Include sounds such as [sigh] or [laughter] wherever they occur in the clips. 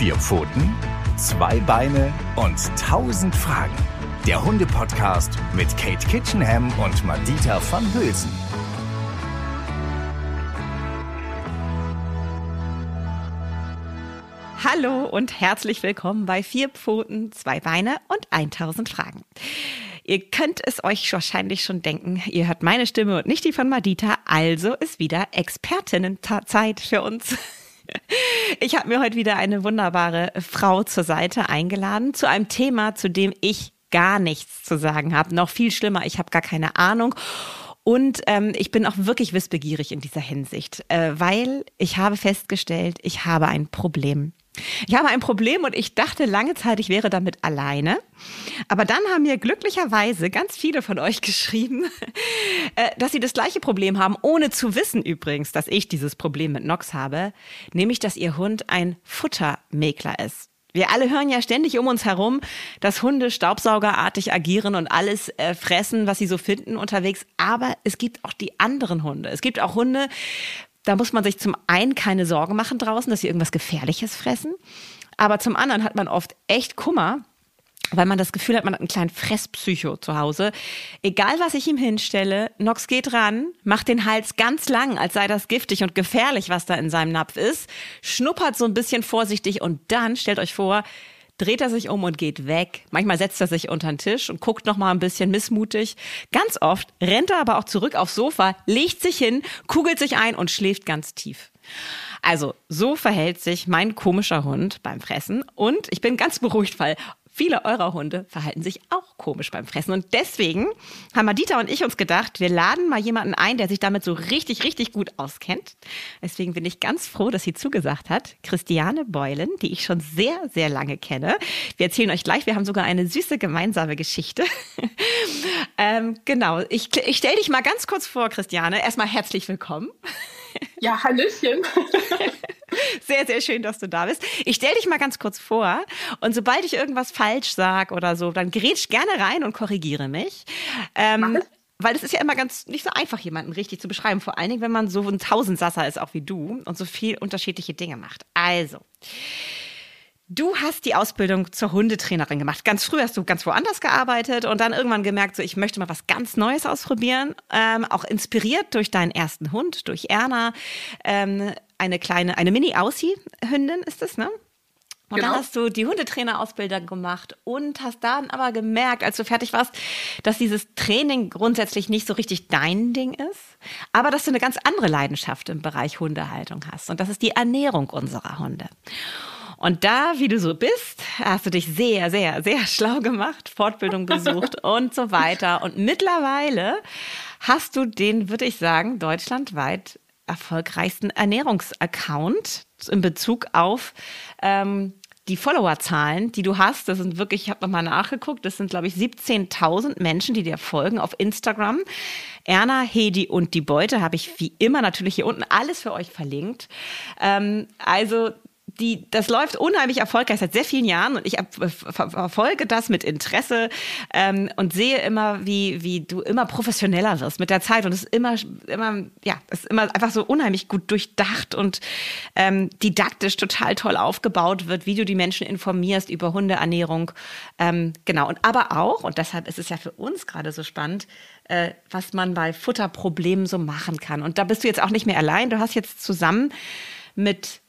Vier Pfoten, zwei Beine und tausend Fragen. Der Hunde-Podcast mit Kate Kitchenham und Madita van Hülsen. Hallo und herzlich willkommen bei Vier Pfoten, zwei Beine und 1000 Fragen. Ihr könnt es euch wahrscheinlich schon denken, ihr hört meine Stimme und nicht die von Madita, also ist wieder Expertinnenzeit für uns. Ich habe mir heute wieder eine wunderbare Frau zur Seite eingeladen zu einem Thema, zu dem ich gar nichts zu sagen habe. Noch viel schlimmer, ich habe gar keine Ahnung. Und ähm, ich bin auch wirklich wissbegierig in dieser Hinsicht, äh, weil ich habe festgestellt, ich habe ein Problem. Ich habe ein Problem und ich dachte lange Zeit, ich wäre damit alleine. Aber dann haben mir glücklicherweise ganz viele von euch [laughs] geschrieben, äh, dass sie das gleiche Problem haben, ohne zu wissen übrigens, dass ich dieses Problem mit Nox habe, nämlich dass ihr Hund ein Futtermäkler ist. Wir alle hören ja ständig um uns herum, dass Hunde staubsaugerartig agieren und alles äh, fressen, was sie so finden unterwegs. Aber es gibt auch die anderen Hunde. Es gibt auch Hunde, da muss man sich zum einen keine Sorgen machen draußen, dass sie irgendwas Gefährliches fressen. Aber zum anderen hat man oft echt Kummer, weil man das Gefühl hat, man hat einen kleinen Fresspsycho zu Hause. Egal, was ich ihm hinstelle, Nox geht ran, macht den Hals ganz lang, als sei das giftig und gefährlich, was da in seinem Napf ist, schnuppert so ein bisschen vorsichtig und dann, stellt euch vor, dreht er sich um und geht weg. Manchmal setzt er sich unter den Tisch und guckt noch mal ein bisschen missmutig. Ganz oft rennt er aber auch zurück aufs Sofa, legt sich hin, kugelt sich ein und schläft ganz tief. Also, so verhält sich mein komischer Hund beim Fressen. Und ich bin ganz beruhigt, weil Viele eurer Hunde verhalten sich auch komisch beim Fressen. Und deswegen haben Madita und ich uns gedacht, wir laden mal jemanden ein, der sich damit so richtig, richtig gut auskennt. Deswegen bin ich ganz froh, dass sie zugesagt hat. Christiane Beulen, die ich schon sehr, sehr lange kenne. Wir erzählen euch gleich, wir haben sogar eine süße gemeinsame Geschichte. [laughs] ähm, genau, ich, ich stelle dich mal ganz kurz vor, Christiane. Erstmal herzlich willkommen. Ja, Hallöchen. [laughs] Sehr, sehr schön, dass du da bist. Ich stelle dich mal ganz kurz vor und sobald ich irgendwas falsch sage oder so, dann grätsch gerne rein und korrigiere mich. Ähm, weil es ist ja immer ganz nicht so einfach, jemanden richtig zu beschreiben. Vor allen Dingen, wenn man so ein Tausendsasser ist, auch wie du, und so viel unterschiedliche Dinge macht. Also, Du hast die Ausbildung zur Hundetrainerin gemacht. Ganz früh hast du ganz woanders gearbeitet und dann irgendwann gemerkt, so ich möchte mal was ganz Neues ausprobieren. Ähm, auch inspiriert durch deinen ersten Hund, durch Erna, ähm, eine kleine, eine Mini-Aussie-Hündin ist es, ne? Und genau. dann hast du die Hundetrainerausbildung gemacht und hast dann aber gemerkt, als du fertig warst, dass dieses Training grundsätzlich nicht so richtig dein Ding ist, aber dass du eine ganz andere Leidenschaft im Bereich Hundehaltung hast. Und das ist die Ernährung unserer Hunde. Und da, wie du so bist, hast du dich sehr, sehr, sehr schlau gemacht, Fortbildung besucht [laughs] und so weiter. Und mittlerweile hast du den, würde ich sagen, deutschlandweit erfolgreichsten Ernährungsaccount in Bezug auf ähm, die Followerzahlen, die du hast, das sind wirklich, ich habe nochmal nachgeguckt, das sind, glaube ich, 17.000 Menschen, die dir folgen auf Instagram. Erna, Hedi und die Beute habe ich wie immer natürlich hier unten alles für euch verlinkt. Ähm, also die, das läuft unheimlich erfolgreich seit sehr vielen Jahren und ich verfolge das mit Interesse ähm, und sehe immer, wie, wie du immer professioneller wirst mit der Zeit und es ist immer, immer, ja, es ist immer einfach so unheimlich gut durchdacht und ähm, didaktisch total toll aufgebaut wird, wie du die Menschen informierst über Hundeernährung. Ähm, genau. Und aber auch, und deshalb ist es ja für uns gerade so spannend, äh, was man bei Futterproblemen so machen kann. Und da bist du jetzt auch nicht mehr allein. Du hast jetzt zusammen mit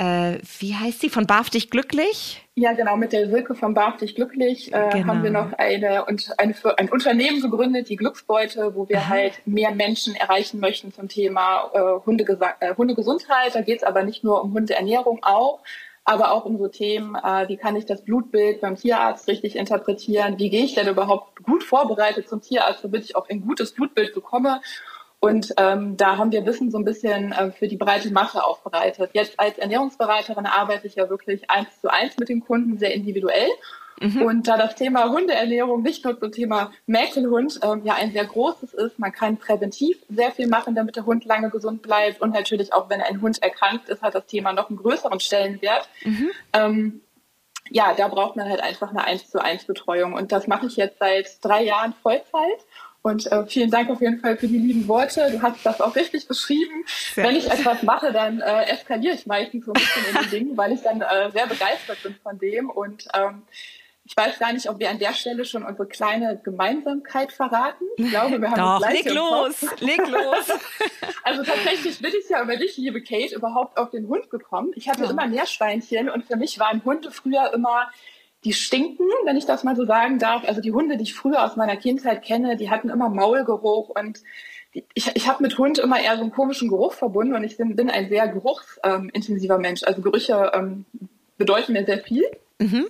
äh, wie heißt sie, von Barf dich glücklich? Ja, genau, mit der Silke von Barf dich glücklich äh, genau. haben wir noch eine, und eine, ein Unternehmen gegründet, die Glücksbeute, wo wir Aha. halt mehr Menschen erreichen möchten zum Thema äh, Hundegesa äh, Hundegesundheit. Da geht es aber nicht nur um Hundeernährung auch, aber auch um so Themen, äh, wie kann ich das Blutbild beim Tierarzt richtig interpretieren, wie gehe ich denn überhaupt gut vorbereitet zum Tierarzt, damit ich auch ein gutes Blutbild bekomme und ähm, da haben wir Wissen so ein bisschen äh, für die breite Masse aufbereitet. Jetzt als Ernährungsberaterin arbeite ich ja wirklich eins zu eins mit den Kunden, sehr individuell. Mhm. Und da das Thema Hundeernährung nicht nur zum Thema Mäkelhund ähm, ja ein sehr großes ist, man kann präventiv sehr viel machen, damit der Hund lange gesund bleibt. Und natürlich auch, wenn ein Hund erkrankt ist, hat das Thema noch einen größeren Stellenwert. Mhm. Ähm, ja, da braucht man halt einfach eine 1 zu 1 Betreuung. Und das mache ich jetzt seit drei Jahren Vollzeit Und äh, vielen Dank auf jeden Fall für die lieben Worte. Du hast das auch richtig beschrieben. Sehr Wenn ich etwas mache, dann äh, eskaliere ich meistens so ein bisschen in den [laughs] Dingen, weil ich dann äh, sehr begeistert bin von dem. Und ähm, ich weiß gar nicht, ob wir an der Stelle schon unsere kleine Gemeinsamkeit verraten. Ich glaube, wir haben Doch, leg los, leg los. [laughs] also tatsächlich bin ich ja über dich, liebe Kate, überhaupt auf den Hund gekommen. Ich hatte ja. immer Meerschweinchen und für mich waren Hunde früher immer die stinken, wenn ich das mal so sagen darf. Also die Hunde, die ich früher aus meiner Kindheit kenne, die hatten immer Maulgeruch und die, ich, ich habe mit Hund immer eher so einen komischen Geruch verbunden und ich bin, bin ein sehr geruchsintensiver ähm, Mensch. Also Gerüche ähm, bedeuten mir sehr viel. Mhm.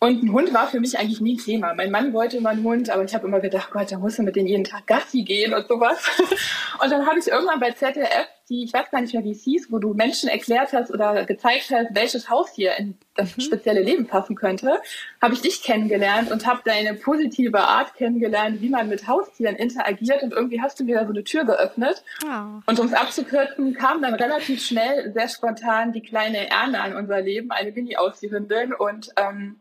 Und ein Hund war für mich eigentlich nie ein Thema. Mein Mann wollte immer einen Hund, aber ich habe immer gedacht, Gott, da musst du mit denen jeden Tag Gassi gehen und sowas. [laughs] Und dann habe ich irgendwann bei ZDF, die, ich weiß gar nicht mehr, wie es hieß, wo du Menschen erklärt hast oder gezeigt hast, welches Haustier in das mhm. spezielle Leben passen könnte, habe ich dich kennengelernt und habe deine positive Art kennengelernt, wie man mit Haustieren interagiert. Und irgendwie hast du mir da so eine Tür geöffnet. Oh. Und um es abzukürzen, kam dann relativ schnell, sehr spontan, die kleine Erna in unser Leben, eine Mini-Aussie-Hündin. Und ähm,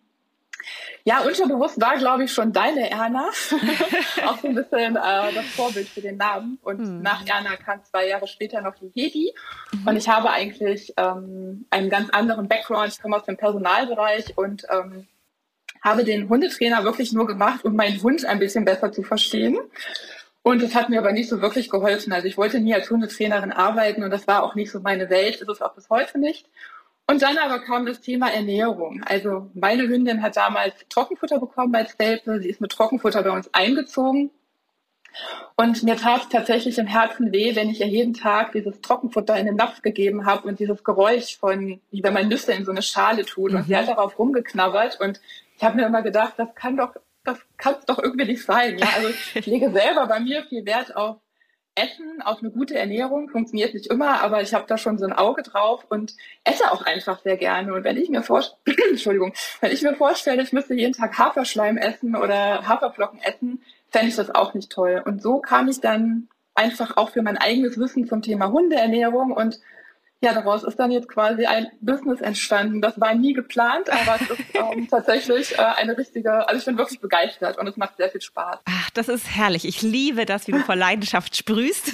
ja, unterbewusst war, glaube ich, schon deine Erna [laughs] auch so ein bisschen äh, das Vorbild für den Namen. Und mhm. nach Erna kam zwei Jahre später noch die Hedi. Mhm. Und ich habe eigentlich ähm, einen ganz anderen Background. Ich komme aus dem Personalbereich und ähm, habe den Hundetrainer wirklich nur gemacht, um meinen Hund ein bisschen besser zu verstehen. Und das hat mir aber nicht so wirklich geholfen. Also ich wollte nie als Hundetrainerin arbeiten und das war auch nicht so meine Welt, ist es auch bis heute nicht. Und dann aber kam das Thema Ernährung. Also meine Hündin hat damals Trockenfutter bekommen als Welpe. Sie ist mit Trockenfutter bei uns eingezogen. Und mir tat es tatsächlich im Herzen weh, wenn ich ihr jeden Tag dieses Trockenfutter in den Napf gegeben habe und dieses Geräusch von, wie wenn man Nüsse in so eine Schale tut. Und sie hat mhm. darauf rumgeknabbert. Und ich habe mir immer gedacht, das kann doch, das kann doch irgendwie nicht sein. Ja? Also ich lege selber bei mir viel Wert auf Essen, auf eine gute Ernährung, funktioniert nicht immer, aber ich habe da schon so ein Auge drauf und esse auch einfach sehr gerne. Und wenn ich mir vorstelle, [clears throat] Entschuldigung, wenn ich mir vorstelle, ich müsste jeden Tag Haferschleim essen oder Haferflocken essen, fände ich das auch nicht toll. Und so kam ich dann einfach auch für mein eigenes Wissen zum Thema Hundeernährung und ja, daraus ist dann jetzt quasi ein Business entstanden. Das war nie geplant, aber es ist ähm, [laughs] tatsächlich äh, eine richtige, also ich bin wirklich begeistert und es macht sehr viel Spaß. Ach, das ist herrlich. Ich liebe das, wie du vor Leidenschaft sprühst.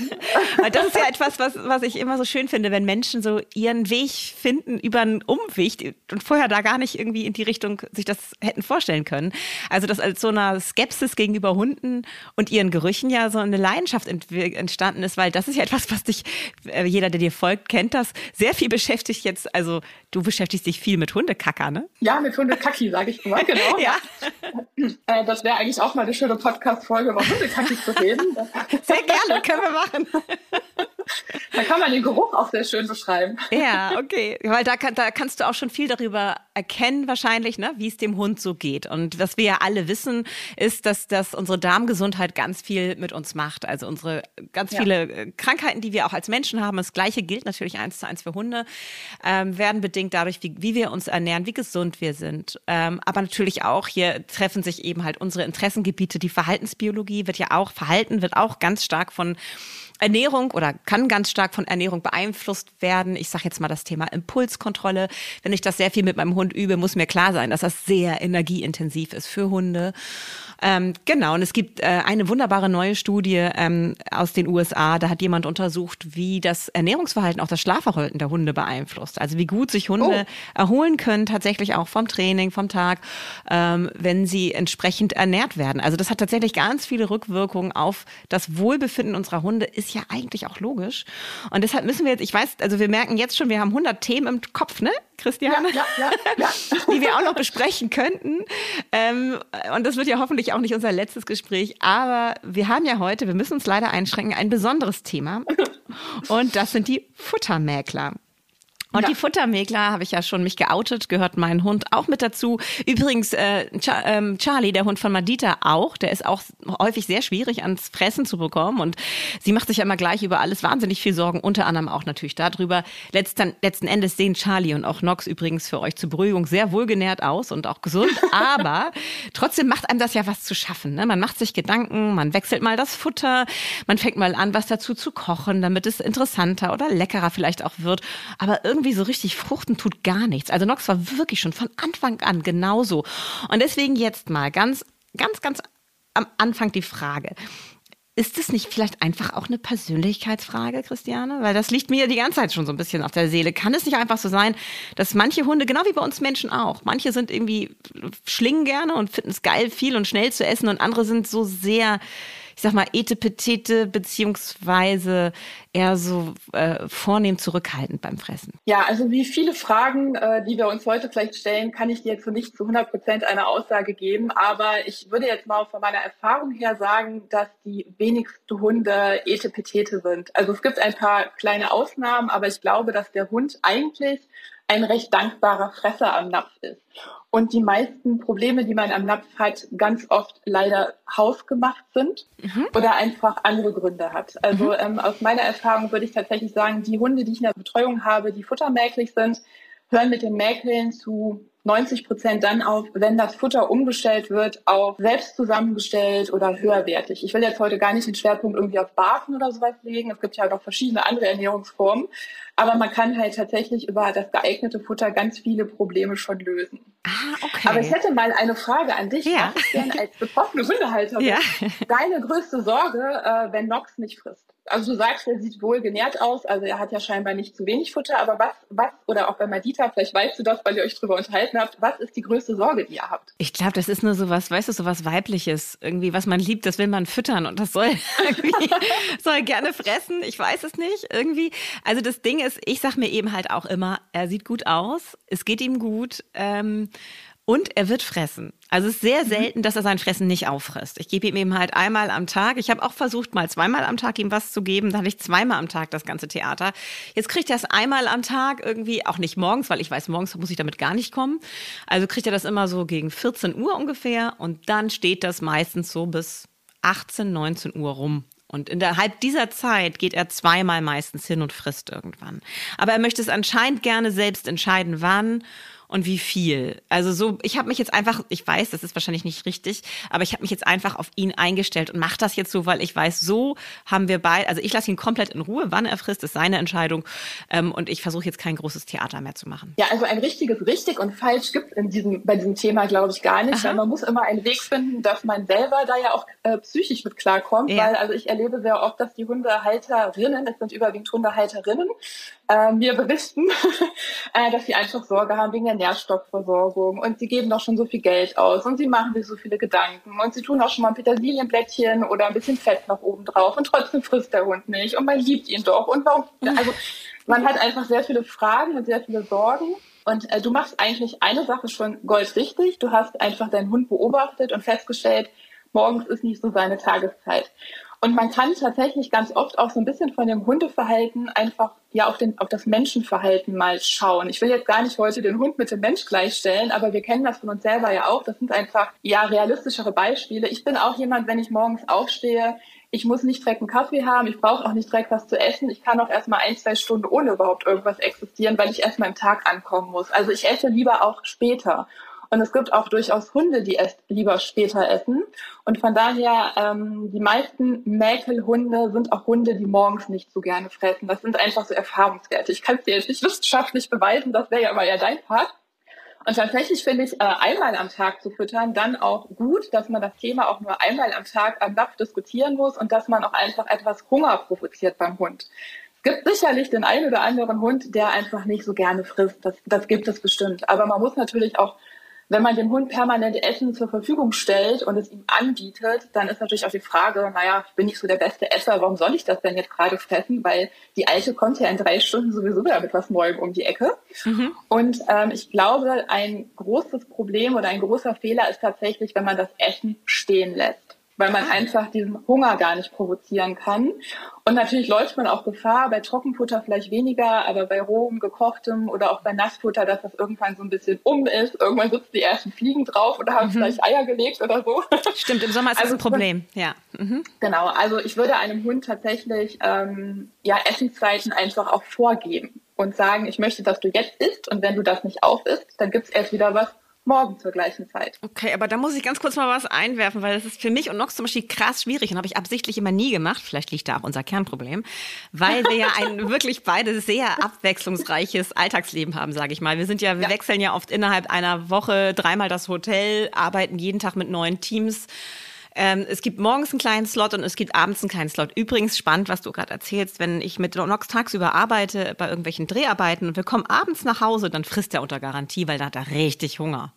Weil das ist ja etwas, was, was ich immer so schön finde, wenn Menschen so ihren Weg finden über einen Umweg und vorher da gar nicht irgendwie in die Richtung sich das hätten vorstellen können. Also, dass als so einer Skepsis gegenüber Hunden und ihren Gerüchen ja so eine Leidenschaft entstanden ist, weil das ist ja etwas, was dich, äh, jeder, der dir folgt, kennt das sehr viel beschäftigt jetzt. Also du beschäftigst dich viel mit Hundekacker, ne? Ja, mit Hundekacki, sage ich mal, genau. [laughs] ja. [laughs] Äh, das wäre eigentlich auch mal eine schöne Podcast-Folge, über Hundekacki zu reden. Sehr gerne, können wir machen. Da kann man den Geruch auch sehr schön beschreiben. Ja, okay. Weil da, da kannst du auch schon viel darüber erkennen, wahrscheinlich, ne, wie es dem Hund so geht. Und was wir ja alle wissen, ist, dass, dass unsere Darmgesundheit ganz viel mit uns macht. Also unsere ganz ja. viele äh, Krankheiten, die wir auch als Menschen haben, das Gleiche gilt natürlich eins zu eins für Hunde, ähm, werden bedingt dadurch, wie, wie wir uns ernähren, wie gesund wir sind. Ähm, aber natürlich auch, hier treffen sich eben halt unsere Interessengebiete. Die Verhaltensbiologie wird ja auch, Verhalten wird auch ganz stark von Ernährung oder kann ganz stark von Ernährung beeinflusst werden. Ich sage jetzt mal das Thema Impulskontrolle. Wenn ich das sehr viel mit meinem Hund übe, muss mir klar sein, dass das sehr energieintensiv ist für Hunde. Ähm, genau, und es gibt äh, eine wunderbare neue Studie ähm, aus den USA. Da hat jemand untersucht, wie das Ernährungsverhalten auch das Schlafverhalten der Hunde beeinflusst. Also wie gut sich Hunde oh. erholen können, tatsächlich auch vom Training, vom Tag, ähm, wenn sie entsprechend ernährt werden. Also das hat tatsächlich ganz viele Rückwirkungen auf das Wohlbefinden unserer Hunde. Ist ja eigentlich auch logisch. Und deshalb müssen wir jetzt, ich weiß, also wir merken jetzt schon, wir haben 100 Themen im Kopf, ne? Christiane, ja, ja, ja, [laughs] die wir auch noch besprechen könnten. Ähm, und das wird ja hoffentlich auch nicht unser letztes Gespräch. Aber wir haben ja heute, wir müssen uns leider einschränken, ein besonderes Thema. Und das sind die Futtermäkler. Und ja. die Futtermäkler habe ich ja schon mich geoutet, gehört mein Hund auch mit dazu. Übrigens, äh, ähm, Charlie, der Hund von Madita auch, der ist auch häufig sehr schwierig ans Fressen zu bekommen. Und sie macht sich ja immer gleich über alles wahnsinnig viel Sorgen, unter anderem auch natürlich darüber. Letzten, letzten Endes sehen Charlie und auch Nox übrigens für euch zur Beruhigung sehr wohlgenährt aus und auch gesund. [laughs] Aber trotzdem macht einem das ja was zu schaffen. Ne? Man macht sich Gedanken, man wechselt mal das Futter, man fängt mal an, was dazu zu kochen, damit es interessanter oder leckerer vielleicht auch wird. Aber irgendwie irgendwie so richtig fruchten tut gar nichts. Also Nox war wirklich schon von Anfang an genauso. Und deswegen jetzt mal ganz, ganz, ganz am Anfang die Frage. ist es nicht vielleicht einfach auch eine Persönlichkeitsfrage, Christiane? Weil das liegt mir die ganze Zeit schon so ein bisschen auf der Seele. Kann es nicht einfach so sein, dass manche Hunde, genau wie bei uns Menschen auch, manche sind irgendwie schlingen gerne und finden es geil, viel und schnell zu essen und andere sind so sehr ich sag mal, etepetete beziehungsweise eher so äh, vornehm zurückhaltend beim Fressen? Ja, also wie viele Fragen, äh, die wir uns heute vielleicht stellen, kann ich dir jetzt nicht zu 100 Prozent eine Aussage geben. Aber ich würde jetzt mal von meiner Erfahrung her sagen, dass die wenigsten Hunde etepetete sind. Also es gibt ein paar kleine Ausnahmen, aber ich glaube, dass der Hund eigentlich ein recht dankbarer Fresser am Napf ist. Und die meisten Probleme, die man am Napf hat, ganz oft leider hausgemacht sind mhm. oder einfach andere Gründe hat. Also mhm. ähm, aus meiner Erfahrung würde ich tatsächlich sagen, die Hunde, die ich in der Betreuung habe, die futtermäglich sind, hören mit dem Mäkeln zu 90 Prozent dann auf, wenn das Futter umgestellt wird auf selbst zusammengestellt oder höherwertig. Ich will jetzt heute gar nicht den Schwerpunkt irgendwie auf Barfen oder sowas legen. Es gibt ja noch verschiedene andere Ernährungsformen. Aber man kann halt tatsächlich über das geeignete Futter ganz viele Probleme schon lösen. Ah, okay. Aber ich hätte mal eine Frage an dich. Ja. Was ist denn als [laughs] betroffene Hundehalterin ja. deine größte Sorge, äh, wenn Nox nicht frisst? Also du sagst, er sieht wohl genährt aus, also er hat ja scheinbar nicht zu wenig Futter, aber was, was, oder auch bei Madita, vielleicht weißt du das, weil ihr euch drüber unterhalten habt, was ist die größte Sorge, die ihr habt? Ich glaube, das ist nur so was, weißt du, so was Weibliches. Irgendwie, was man liebt, das will man füttern und das soll [laughs] soll gerne fressen. Ich weiß es nicht, irgendwie. Also das Ding ist, ich sag mir eben halt auch immer, er sieht gut aus, es geht ihm gut, ähm, und er wird fressen. Also es ist sehr mhm. selten, dass er sein Fressen nicht auffrisst. Ich gebe ihm eben halt einmal am Tag. Ich habe auch versucht, mal zweimal am Tag ihm was zu geben. Da hatte ich zweimal am Tag das ganze Theater. Jetzt kriegt er es einmal am Tag irgendwie, auch nicht morgens, weil ich weiß, morgens muss ich damit gar nicht kommen. Also kriegt er das immer so gegen 14 Uhr ungefähr und dann steht das meistens so bis 18, 19 Uhr rum. Und innerhalb dieser Zeit geht er zweimal meistens hin und frisst irgendwann. Aber er möchte es anscheinend gerne selbst entscheiden, wann und wie viel. Also so, ich habe mich jetzt einfach, ich weiß, das ist wahrscheinlich nicht richtig, aber ich habe mich jetzt einfach auf ihn eingestellt und mache das jetzt so, weil ich weiß, so haben wir beide, also ich lasse ihn komplett in Ruhe, wann er frisst, ist seine Entscheidung ähm, und ich versuche jetzt kein großes Theater mehr zu machen. Ja, also ein richtiges richtig und falsch gibt in diesem, bei diesem Thema, glaube ich, gar nicht, Aha. weil man muss immer einen Weg finden, dass man selber da ja auch äh, psychisch mit klarkommt, ja. weil also ich erlebe sehr oft, dass die Hundehalterinnen, es sind überwiegend Hundehalterinnen, äh, mir berichten, [laughs] äh, dass sie einfach Sorge haben wegen der Nährstoffversorgung und sie geben doch schon so viel Geld aus und sie machen sich so viele Gedanken und sie tun auch schon mal ein Petersilienblättchen oder ein bisschen Fett nach oben drauf und trotzdem frisst der Hund nicht und man liebt ihn doch und warum, also man hat einfach sehr viele Fragen und sehr viele Sorgen und äh, du machst eigentlich eine Sache schon goldrichtig. Du hast einfach deinen Hund beobachtet und festgestellt, morgens ist nicht so seine Tageszeit. Und man kann tatsächlich ganz oft auch so ein bisschen von dem Hundeverhalten einfach ja auf, den, auf das Menschenverhalten mal schauen. Ich will jetzt gar nicht heute den Hund mit dem Mensch gleichstellen, aber wir kennen das von uns selber ja auch. Das sind einfach ja realistischere Beispiele. Ich bin auch jemand, wenn ich morgens aufstehe, ich muss nicht direkt einen Kaffee haben, ich brauche auch nicht direkt was zu essen. Ich kann auch erstmal ein, zwei Stunden ohne überhaupt irgendwas existieren, weil ich erstmal im Tag ankommen muss. Also ich esse lieber auch später. Und es gibt auch durchaus Hunde, die es lieber später essen. Und von daher, ähm, die meisten Mäkelhunde sind auch Hunde, die morgens nicht so gerne fressen. Das sind einfach so Erfahrungswerte. Ich kann es dir jetzt nicht wissenschaftlich beweisen, das wäre ja aber ja dein Part. Und tatsächlich finde ich, äh, einmal am Tag zu füttern dann auch gut, dass man das Thema auch nur einmal am Tag am Napf diskutieren muss und dass man auch einfach etwas Hunger provoziert beim Hund. Es gibt sicherlich den einen oder anderen Hund, der einfach nicht so gerne frisst. Das, das gibt es bestimmt. Aber man muss natürlich auch wenn man dem Hund permanent Essen zur Verfügung stellt und es ihm anbietet, dann ist natürlich auch die Frage, naja, bin ich so der beste Esser, warum soll ich das denn jetzt gerade fressen? Weil die Alte kommt ja in drei Stunden sowieso wieder mit was Neuem um die Ecke. Mhm. Und ähm, ich glaube, ein großes Problem oder ein großer Fehler ist tatsächlich, wenn man das Essen stehen lässt weil man einfach diesen Hunger gar nicht provozieren kann. Und natürlich läuft man auch Gefahr, bei Trockenfutter vielleicht weniger, aber bei rohem, gekochtem oder auch bei Nassfutter, dass das irgendwann so ein bisschen um ist. Irgendwann sitzen die ersten Fliegen drauf oder haben mhm. vielleicht Eier gelegt oder so. Stimmt, im Sommer ist also das ein Problem, ja. Mhm. Genau, also ich würde einem Hund tatsächlich ähm, ja, Essenszeiten einfach auch vorgeben und sagen, ich möchte, dass du jetzt isst und wenn du das nicht auf isst, dann gibt es erst wieder was morgen zur gleichen Zeit. Okay, aber da muss ich ganz kurz mal was einwerfen, weil das ist für mich und Nox zum Beispiel krass schwierig und habe ich absichtlich immer nie gemacht. Vielleicht liegt da auch unser Kernproblem, weil wir ja ein [laughs] wirklich beide sehr abwechslungsreiches Alltagsleben haben, sage ich mal. Wir sind ja, wir ja. wechseln ja oft innerhalb einer Woche dreimal das Hotel, arbeiten jeden Tag mit neuen Teams Ähm, es gibt morgens einen kleinen Slot und es gibt abends einen kleinen Slot. Übrigens spannend, was du gerade erzählst, wenn ich mit Nox tagsüber arbeite bei irgendwelchen Dreharbeiten und wir kommen abends nach Hause, dann frisst er unter Garantie, weil da hat er richtig Hunger.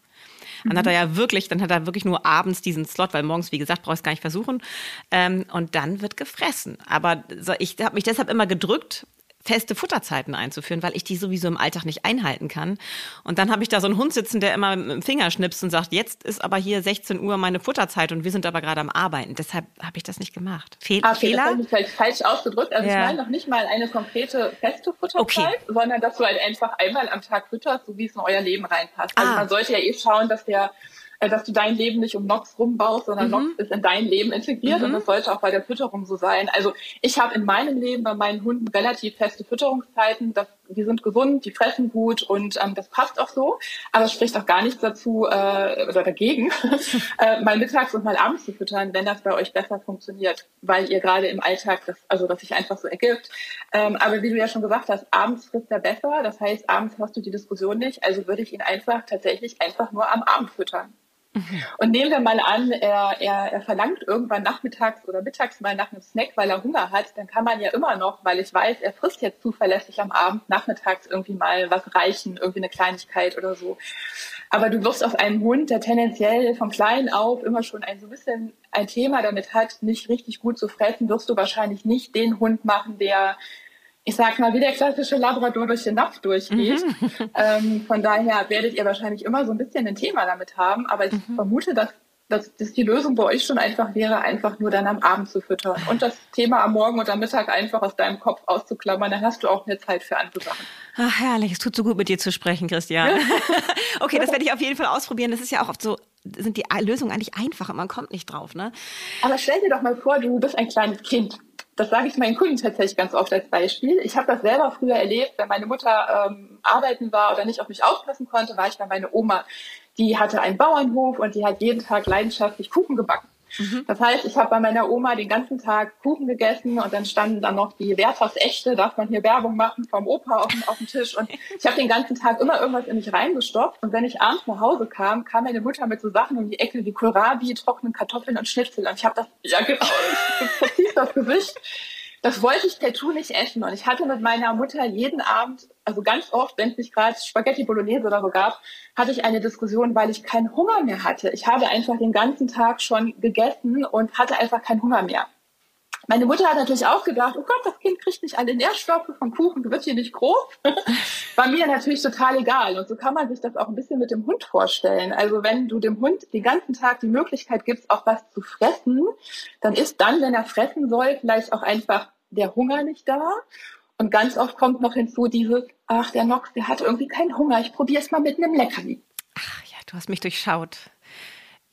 Dann hat er ja wirklich, dann hat er wirklich nur abends diesen Slot, weil morgens, wie gesagt, brauchst du gar nicht versuchen. Ähm, und dann wird gefressen. Aber ich habe mich deshalb immer gedrückt, feste Futterzeiten einzuführen, weil ich die sowieso im Alltag nicht einhalten kann. Und dann habe ich da so einen Hund sitzen, der immer mit dem Finger schnipst und sagt, jetzt ist aber hier 16 Uhr meine Futterzeit und wir sind aber gerade am Arbeiten. Deshalb habe ich das nicht gemacht. Fehl ah, okay, Fehler? Das habe ich vielleicht falsch ausgedrückt. Also ja. ich meine noch nicht mal eine konkrete feste Futterzeit, okay. sondern dass du halt einfach einmal am Tag fütterst, so wie es in euer Leben reinpasst. Also ah. man sollte ja eh schauen, dass der dass du dein Leben nicht um Nox rumbaust, sondern mhm. Nox ist in dein Leben integriert mhm. und das sollte auch bei der Fütterung so sein. Also ich habe in meinem Leben bei meinen Hunden relativ feste Fütterungszeiten. Das, die sind gesund, die fressen gut und ähm, das passt auch so. Aber es spricht auch gar nichts dazu äh, oder dagegen, [laughs] äh, mal mittags und mal abends zu füttern, wenn das bei euch besser funktioniert, weil ihr gerade im Alltag das, also das sich einfach so ergibt. Ähm, aber wie du ja schon gesagt hast, abends frisst er besser. Das heißt, abends hast du die Diskussion nicht. Also würde ich ihn einfach tatsächlich einfach nur am Abend füttern. [laughs] Und nehmen wir mal an, er, er, er verlangt irgendwann nachmittags oder mittags mal nach einem Snack, weil er Hunger hat, dann kann man ja immer noch, weil ich weiß, er frisst jetzt zuverlässig am Abend, nachmittags irgendwie mal was reichen, irgendwie eine Kleinigkeit oder so. Aber du wirst auf einen Hund, der tendenziell vom Kleinen auf immer schon ein so ein bisschen ein Thema damit hat, nicht richtig gut zu fressen, wirst du wahrscheinlich nicht den Hund machen, der ich sag mal, wie der klassische Labrador durch den Napf durchgeht. Mhm. Ähm, von daher werdet ihr wahrscheinlich immer so ein bisschen ein Thema damit haben. Aber ich mhm. vermute, dass, dass, dass die Lösung bei euch schon einfach wäre, einfach nur dann am Abend zu füttern. Und das Thema am Morgen und am Mittag einfach aus deinem Kopf auszuklammern. Dann hast du auch mehr Zeit für andere Sachen. Ach, herrlich. Es tut so gut, mit dir zu sprechen, Christian. [laughs] okay, das werde ich auf jeden Fall ausprobieren. Das ist ja auch oft so, sind die Lösungen eigentlich einfach und man kommt nicht drauf, ne? Aber stell dir doch mal vor, du bist ein kleines Kind das sage ich meinen Kunden tatsächlich ganz oft als Beispiel. Ich habe das selber früher erlebt, wenn meine Mutter ähm, arbeiten war oder nicht auf mich aufpassen konnte, war ich bei meiner Oma. Die hatte einen Bauernhof und die hat jeden Tag leidenschaftlich Kuchen gebacken. Mhm. Das heißt, ich habe bei meiner Oma den ganzen Tag Kuchen gegessen und dann standen dann noch die Werthers Echte, darf man hier Werbung machen, vom Opa auf, auf dem Tisch. Und ich habe den ganzen Tag immer irgendwas in mich reingestopft. Und wenn ich abends nach Hause kam, kam meine Mutter mit so Sachen um die Ecke wie Kohlrabi, trockenen Kartoffeln und Schnitzel. Und ich habe das, ja genau, ich das Gesicht das wollte ich partout nicht essen. Und ich hatte mit meiner Mutter jeden Abend, also ganz oft, wenn es nicht gerade Spaghetti Bolognese oder so gab, hatte ich eine Diskussion, weil ich keinen Hunger mehr hatte. Ich habe einfach den ganzen Tag schon gegessen und hatte einfach keinen Hunger mehr. Meine Mutter hat natürlich auch gedacht, oh Gott, das Kind kriegt nicht alle Nährstoffe vom Kuchen, du wirst hier nicht groß. [laughs] War mir natürlich total egal. Und so kann man sich das auch ein bisschen mit dem Hund vorstellen. Also wenn du dem Hund den ganzen Tag die Möglichkeit gibst, auch was zu fressen, dann ist dann, wenn er fressen soll, vielleicht auch einfach der Hunger nicht da. Und ganz oft kommt noch hinzu dieses, ach, der Nox, der hat irgendwie keinen Hunger, ich probiere es mal mit einem Leckerli. Ach ja, du hast mich durchschaut.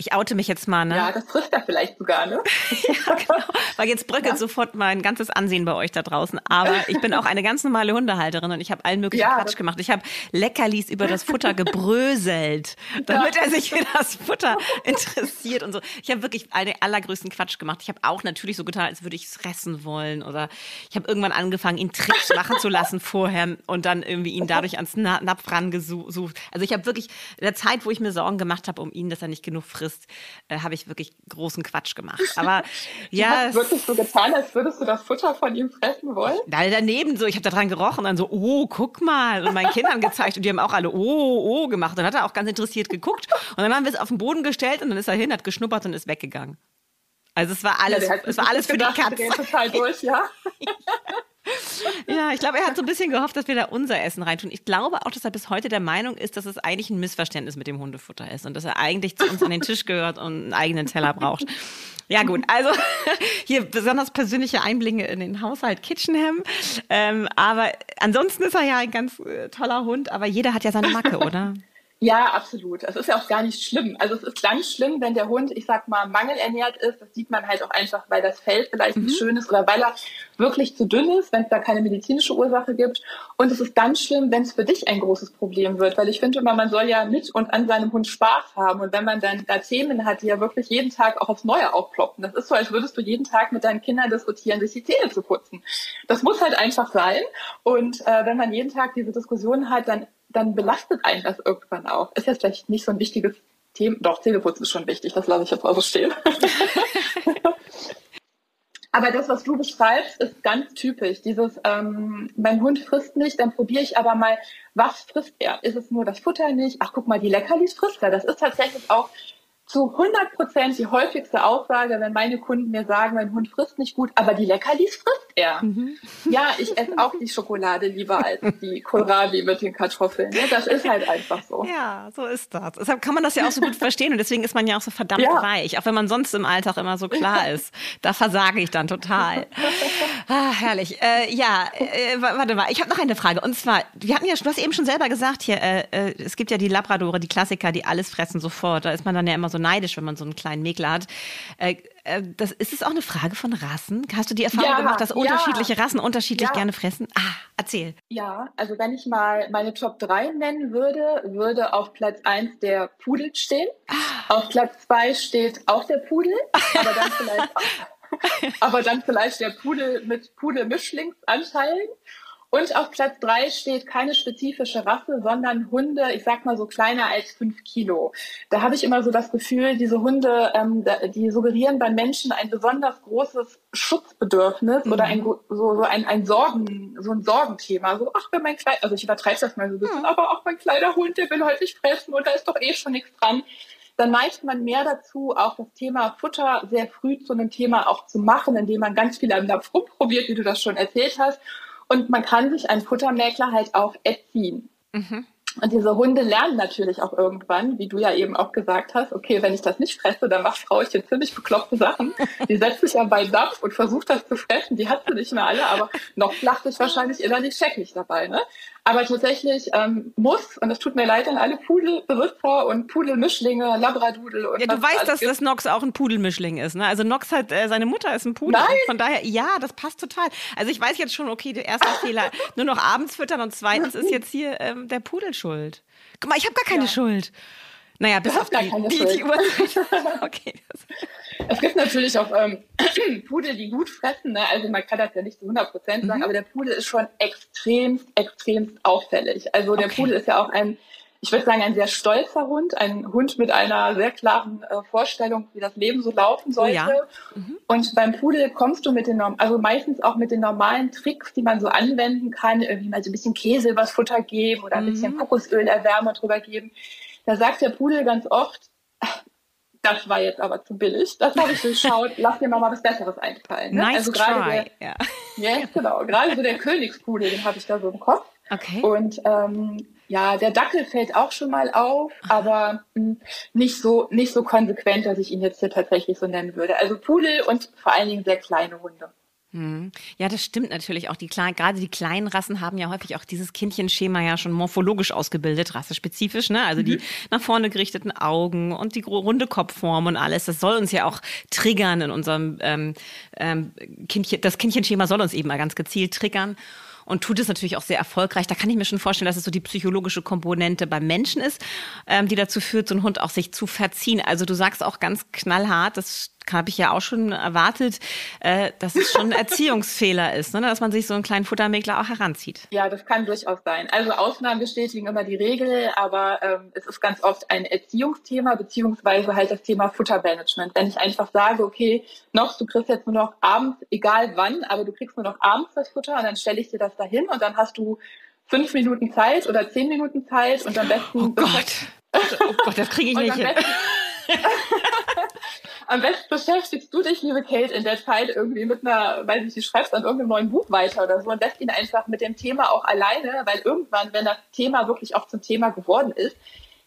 Ich oute mich jetzt mal, ne? Ja, das trifft er vielleicht sogar, ne? [laughs] ja, genau. Weil jetzt bröckelt ja. sofort mein ganzes Ansehen bei euch da draußen. Aber ich bin auch eine ganz normale Hundehalterin und ich habe allen möglichen ja, Quatsch gemacht. Ich habe Leckerlis über das Futter gebröselt, [laughs] damit er sich für das Futter interessiert und so. Ich habe wirklich den allergrößten Quatsch gemacht. Ich habe auch natürlich so getan, als würde ich es fressen wollen. Oder ich habe irgendwann angefangen, ihn Tricks machen zu lassen vorher und dann irgendwie ihn dadurch ans Napf rangesucht. Also ich habe wirklich in der Zeit, wo ich mir Sorgen gemacht habe um ihn, dass er nicht genug frisst, ist, äh, habe ich wirklich großen Quatsch gemacht. Aber ja. [laughs] Du hast wirklich so getan, als würdest du das Futter von ihm fressen wollen? Da, daneben so, ich habe da dran gerochen und dann so, oh, guck mal. Und meinen Kindern gezeigt und die haben auch alle oh, oh gemacht. Und dann hat er auch ganz interessiert geguckt. Und dann haben wir es auf den Boden gestellt und dann ist er hin, hat geschnuppert und ist weggegangen. Also es war alles, ja, es war alles für gedacht, die Katze. total durch, ja. [laughs] [laughs] ja, ich glaube, er hat so ein bisschen gehofft, dass wir da unser Essen reintun. Ich glaube auch, dass er bis heute der Meinung ist, dass es eigentlich ein Missverständnis mit dem Hundefutter ist und dass er eigentlich zu uns an den Tisch gehört und einen eigenen Teller braucht. Ja gut, also [laughs] hier besonders persönliche Einblicke in den Haushalt Kitchenham. Ähm, aber ansonsten ist er ja ein ganz äh, toller Hund, aber jeder hat ja seine Macke, oder? Ja, absolut. Es ist ja auch gar nicht schlimm. Also es ist ganz schlimm, wenn der Hund, ich sag mal, mangelernährt ist. Das sieht man halt auch einfach, weil das Fell vielleicht mhm. nicht schön ist oder weil er wirklich zu dünn ist, wenn es da keine medizinische Ursache gibt. Und es ist ganz schlimm, wenn es für dich ein großes Problem wird, weil ich finde immer, man soll ja mit und an seinem Hund Spaß haben. Und wenn man dann da Themen hat, die ja wirklich jeden Tag auch aufs Neue aufploppen, das ist so, als würdest du jeden Tag mit deinen Kindern diskutieren, sich die Zähne zu putzen. Das muss halt einfach sein. Und äh, wenn man jeden Tag diese Diskussion hat, dann dann belastet einen das irgendwann auch. Ist jetzt vielleicht nicht so ein wichtiges Thema. Doch, Zähneputzen ist schon wichtig, das lasse ich jetzt mal so stehen. [laughs] aber das, was du beschreibst, ist ganz typisch. Dieses, ähm, mein Hund frisst nicht, dann probiere ich aber mal, was frisst er? Ist es nur das Futter nicht? Ach, guck mal, die Leckerlis frisst er. Das ist tatsächlich auch zu 100 Prozent die häufigste Aussage, wenn meine Kunden mir sagen, mein Hund frisst nicht gut, aber die Leckerlis frisst er. Mhm. Ja, ich esse auch die Schokolade lieber als die Kohlrabi mit den Kartoffeln. Ne? Das ist halt einfach so. Ja, so ist das. Deshalb kann man das ja auch so gut verstehen und deswegen ist man ja auch so verdammt ja. reich, auch wenn man sonst im Alltag immer so klar ist. Da versage ich dann total. Ah, herrlich. Äh, ja, äh, warte mal, ich habe noch eine Frage und zwar, wir hatten ja, du hast eben schon selber gesagt hier, äh, äh, es gibt ja die Labradore, die Klassiker, die alles fressen sofort. Da ist man dann ja immer so neidisch, wenn man so einen kleinen Mäkler hat. Äh, äh, das, ist es auch eine Frage von Rassen? Hast du die Erfahrung ja, gemacht, dass unterschiedliche Rassen unterschiedlich ja. gerne fressen? Ah, erzähl. Ja, also wenn ich mal meine Top 3 nennen würde, würde auf Platz 1 der Pudel stehen. Ah. Auf Platz 2 steht auch der Pudel, aber dann vielleicht, [laughs] aber dann vielleicht der Pudel mit Pudel-Mischlingsanteilen. Und auf Platz drei steht keine spezifische Rasse, sondern Hunde, ich sag mal so kleiner als fünf Kilo. Da habe ich immer so das Gefühl, diese Hunde, ähm, die suggerieren beim Menschen ein besonders großes Schutzbedürfnis mhm. oder ein, so, so ein, ein Sorgen, so ein Sorgenthema. So, ach, wenn mein kleiner, also ich übertreibe das mal so ein bisschen, mhm. aber auch mein kleiner Hund, der will heute nicht fressen und da ist doch eh schon nichts dran dann neigt man mehr dazu, auch das Thema Futter sehr früh zu einem Thema auch zu machen, indem man ganz viel am Napf rumprobiert, wie du das schon erzählt hast. Und man kann sich einen Futtermäkler halt auch erziehen. Mhm. Und diese Hunde lernen natürlich auch irgendwann, wie du ja eben auch gesagt hast, okay, wenn ich das nicht fresse, dann macht Frauchen ziemlich bekloppte Sachen. Die setzt sich ja bei Napf und versucht das zu fressen. Die hat sie nicht mehr alle, aber noch lacht sich wahrscheinlich innerlich scheckig dabei. Ne? Aber tatsächlich ähm, muss, und das tut mir leid an alle Pudelbesitzer und Pudelmischlinge, Labradudel und Ja, du weißt, dass das Nox auch ein Pudelmischling ist. Ne? Also Nox hat, äh, seine Mutter ist ein Pudel. Nein. Von daher, ja, das passt total. Also ich weiß jetzt schon, okay, der erste [laughs] Fehler, nur noch abends füttern und zweitens ist jetzt hier ähm, der Pudel schuld. Guck mal, ich habe gar keine ja. Schuld. Naja, bis auf die, die, die Uhrzeit. [laughs] okay. Es gibt natürlich auch ähm, [clears throat] Pudel, die gut fressen. Ne? Also man kann das ja nicht zu 100 Prozent sagen, mhm. aber der Pudel ist schon extremst, extremst auffällig. Also der okay. Pudel ist ja auch ein, ich würde sagen, ein sehr stolzer Hund, ein Hund mit einer sehr klaren äh, Vorstellung, wie das Leben so laufen sollte. Oh ja. mhm. Und beim Pudel kommst du mit den, also meistens auch mit den normalen Tricks, die man so anwenden kann, irgendwie mal so ein bisschen Käse übers Futter geben oder ein mhm. bisschen Kokosöl erwärmen drüber geben. Da sagt der Pudel ganz oft, das war jetzt aber zu billig. Das habe ich durchschaut. [laughs] Lass dir mal was Besseres einfallen. Ne? Nice also gerade der, ja. ja, [laughs] genau. Gerade so der Königspudel, den habe ich da so im Kopf. Okay. Und ähm, ja, der Dackel fällt auch schon mal auf, aber mh, hm, nicht so nicht so konsequent, dass ich ihn jetzt hier tatsächlich so nennen würde. Also Pudel und vor allen Dingen sehr kleine Hunde. Hm. Ja, das stimmt natürlich auch. Die kleinen, gerade die kleinen Rassen haben ja häufig auch dieses Kindchenschema ja schon morphologisch ausgebildet, rassespezifisch, ne? Also mhm. die nach vorne gerichteten Augen und die runde Kopfform und alles. Das soll uns ja auch triggern in unserem ähm, ähm, Kindchen. Das Kindchenschema soll uns eben mal ganz gezielt triggern und tut es natürlich auch sehr erfolgreich. Da kann ich mir schon vorstellen, dass es so die psychologische Komponente beim Menschen ist, ähm, die dazu führt, so einen Hund auch sich zu verziehen. Also du sagst auch ganz knallhart, das habe ich ja auch schon erwartet, äh, dass es schon ein [laughs] Erziehungsfehler ist, ne? dass man sich so einen kleinen Futtermäkler auch heranzieht. Ja, das kann durchaus sein. Also Ausnahmen bestätigen immer die Regel, aber ähm, es ist ganz oft ein Erziehungsthema, beziehungsweise halt das Thema Futtermanagement. Wenn ich einfach sage, okay, noch, du kriegst jetzt nur noch abends, egal wann, aber du kriegst nur noch abends das Futter und dann stelle ich dir das dahin und dann hast du fünf Minuten Zeit oder zehn Minuten Zeit und am besten... Oh Gott, oh Gott, das kriege ich nicht hin. [laughs] Am besten beschäftigst du dich, liebe Kate, in der Zeit irgendwie mit einer, weiß ich, du schreibst an irgendeinem neuen Buch weiter oder so und lässt ihn einfach mit dem Thema auch alleine, weil irgendwann, wenn das Thema wirklich auch zum Thema geworden ist,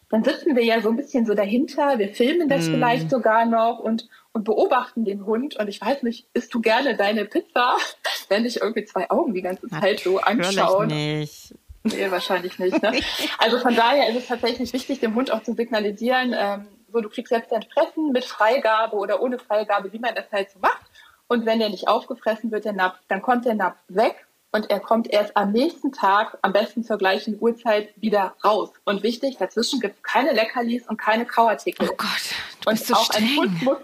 dann sitzen wir ja so ein bisschen so dahinter, wir filmen das mm. vielleicht sogar noch und, und beobachten den Hund. Und ich weiß nicht, isst du gerne deine Pizza, [laughs] wenn dich irgendwie zwei Augen die ganze Zeit so anschauen? Nicht. Nee, wahrscheinlich nicht. Ne? [laughs] Also von daher ist es tatsächlich wichtig, dem Hund auch zu signalisieren, ähm, so du kriegst jetzt dein Fressen mit Freigabe oder ohne Freigabe, wie man das halt so macht. Und wenn der nicht aufgefressen wird, der Napf, dann kommt der Napf weg und er kommt erst am nächsten Tag, am besten zur gleichen Uhrzeit, wieder raus. Und wichtig, dazwischen gibt es keine Leckerlis und keine Kauartikel. Oh Gott, du bist und so auch streng. ein Hund muss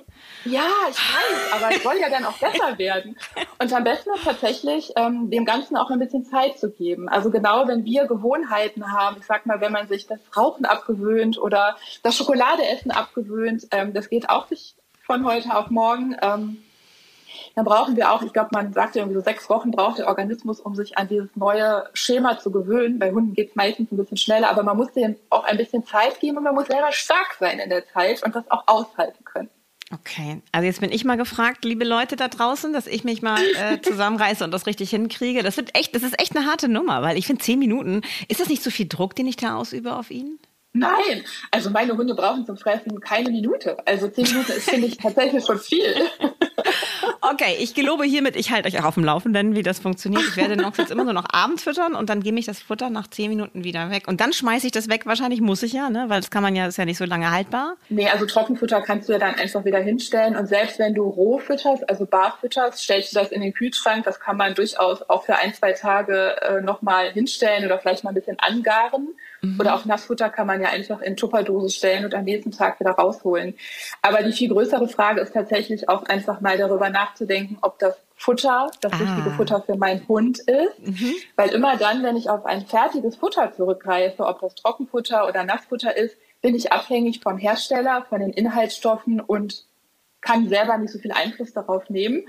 ja, ich weiß, aber es soll ja dann auch besser werden. Und am besten ist tatsächlich, ähm, dem Ganzen auch ein bisschen Zeit zu geben. Also genau, wenn wir Gewohnheiten haben, ich sag mal, wenn man sich das Rauchen abgewöhnt oder das Schokoladeessen abgewöhnt, ähm, das geht auch nicht von heute auf morgen. Ähm, dann brauchen wir auch, ich glaube, man sagt ja irgendwie so sechs Wochen braucht der Organismus, um sich an dieses neue Schema zu gewöhnen. Bei Hunden geht es meistens ein bisschen schneller, aber man muss denen auch ein bisschen Zeit geben und man muss selber stark sein in der Zeit und das auch aushalten können. Okay, also jetzt bin ich mal gefragt, liebe Leute da draußen, dass ich mich mal äh, [laughs] zusammenreiße und das richtig hinkriege. Das wird echt, das ist echt eine harte Nummer, weil ich finde zehn Minuten, ist das nicht so viel Druck, den ich da ausübe auf ihn? Nein, also meine Hunde brauchen zum Fressen keine Minute. Also zehn Minuten ist, finde ich, tatsächlich schon viel. [laughs] Okay, ich gelobe hiermit, ich halte euch auch auf dem Laufenden, wie das funktioniert. Ich werde Nox jetzt immer nur noch abends füttern und dann gebe ich das Futter nach zehn Minuten wieder weg. Und dann schmeiße ich das weg, wahrscheinlich muss ich ja, ne? weil das kann man ja, ist ja nicht so lange haltbar. Nee, also Trockenfutter kannst du ja dann einfach wieder hinstellen. Und selbst wenn du roh fütterst, also bar fütterst, stellst du das in den Kühlschrank. Das kann man durchaus auch für ein, zwei Tage äh, nochmal hinstellen oder vielleicht mal ein bisschen angaren. Mhm. Oder auch Nassfutter kann man ja einfach in Tupperdose stellen und am nächsten Tag wieder rausholen. Aber die viel größere Frage ist tatsächlich auch einfach mal darüber nachzudenken, ob das Futter das ah. richtige Futter für meinen Hund ist. Mhm. Weil immer dann, wenn ich auf ein fertiges Futter zurückgreife, ob das Trockenfutter oder Nassfutter ist, bin ich abhängig vom Hersteller, von den Inhaltsstoffen und kann selber nicht so viel Einfluss darauf nehmen.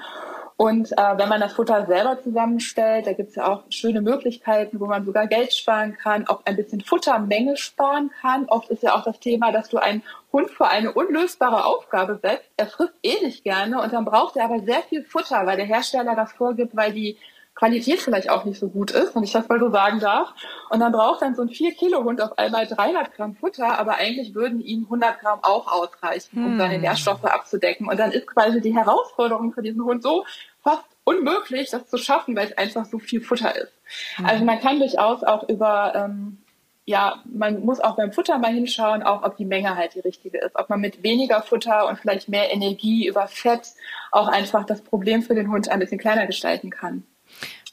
Und äh, wenn man das Futter selber zusammenstellt, da gibt es ja auch schöne Möglichkeiten, wo man sogar Geld sparen kann, auch ein bisschen Futtermenge sparen kann. Oft ist ja auch das Thema, dass du einen Hund vor eine unlösbare Aufgabe setzt. Er frisst eh nicht gerne und dann braucht er aber sehr viel Futter, weil der Hersteller das vorgibt, weil die Qualität vielleicht auch nicht so gut ist, wenn ich das mal so sagen darf. Und dann braucht dann so ein 4-Kilo-Hund auf einmal 300 Gramm Futter, aber eigentlich würden ihm 100 Gramm auch ausreichen, um hm. seine Nährstoffe abzudecken. Und dann ist quasi die Herausforderung für diesen Hund so fast unmöglich, das zu schaffen, weil es einfach so viel Futter ist. Hm. Also man kann durchaus auch über, ähm, ja, man muss auch beim Futter mal hinschauen, auch ob die Menge halt die richtige ist. Ob man mit weniger Futter und vielleicht mehr Energie über Fett auch einfach das Problem für den Hund ein bisschen kleiner gestalten kann.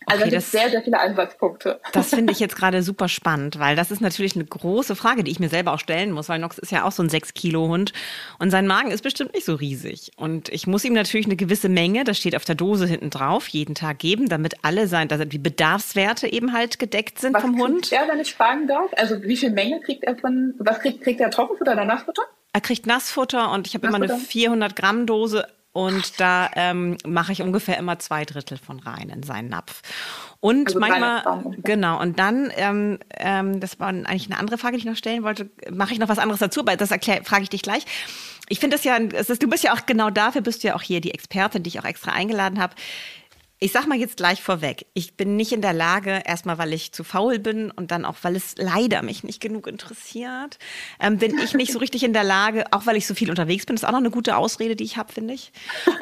Also okay, das sehr, sehr viele Ansatzpunkte. Das finde ich jetzt gerade super spannend, weil das ist natürlich eine große Frage, die ich mir selber auch stellen muss, weil Nox ist ja auch so ein 6-Kilo-Hund und sein Magen ist bestimmt nicht so riesig. Und ich muss ihm natürlich eine gewisse Menge, das steht auf der Dose hinten drauf, jeden Tag geben, damit alle sein, dass die Bedarfswerte eben halt gedeckt sind was vom Hund. Er, wenn ich fragen darf, also wie viel Menge kriegt er von, was kriegt, kriegt er Trockenfutter oder Nassfutter? Er kriegt Nassfutter und ich habe immer eine 400 Gramm Dose und da ähm, mache ich ungefähr immer zwei Drittel von rein in seinen Napf. Und also manchmal, genau, und dann, ähm, ähm, das war eigentlich eine andere Frage, die ich noch stellen wollte, mache ich noch was anderes dazu, aber das frage ich dich gleich. Ich finde das ja, es ist, du bist ja auch genau dafür, bist du ja auch hier die Expertin, die ich auch extra eingeladen habe. Ich sag mal jetzt gleich vorweg, ich bin nicht in der Lage, erstmal weil ich zu faul bin und dann auch, weil es leider mich nicht genug interessiert, ähm, bin ich nicht so [laughs] richtig in der Lage, auch weil ich so viel unterwegs bin, das ist auch noch eine gute Ausrede, die ich habe, finde ich,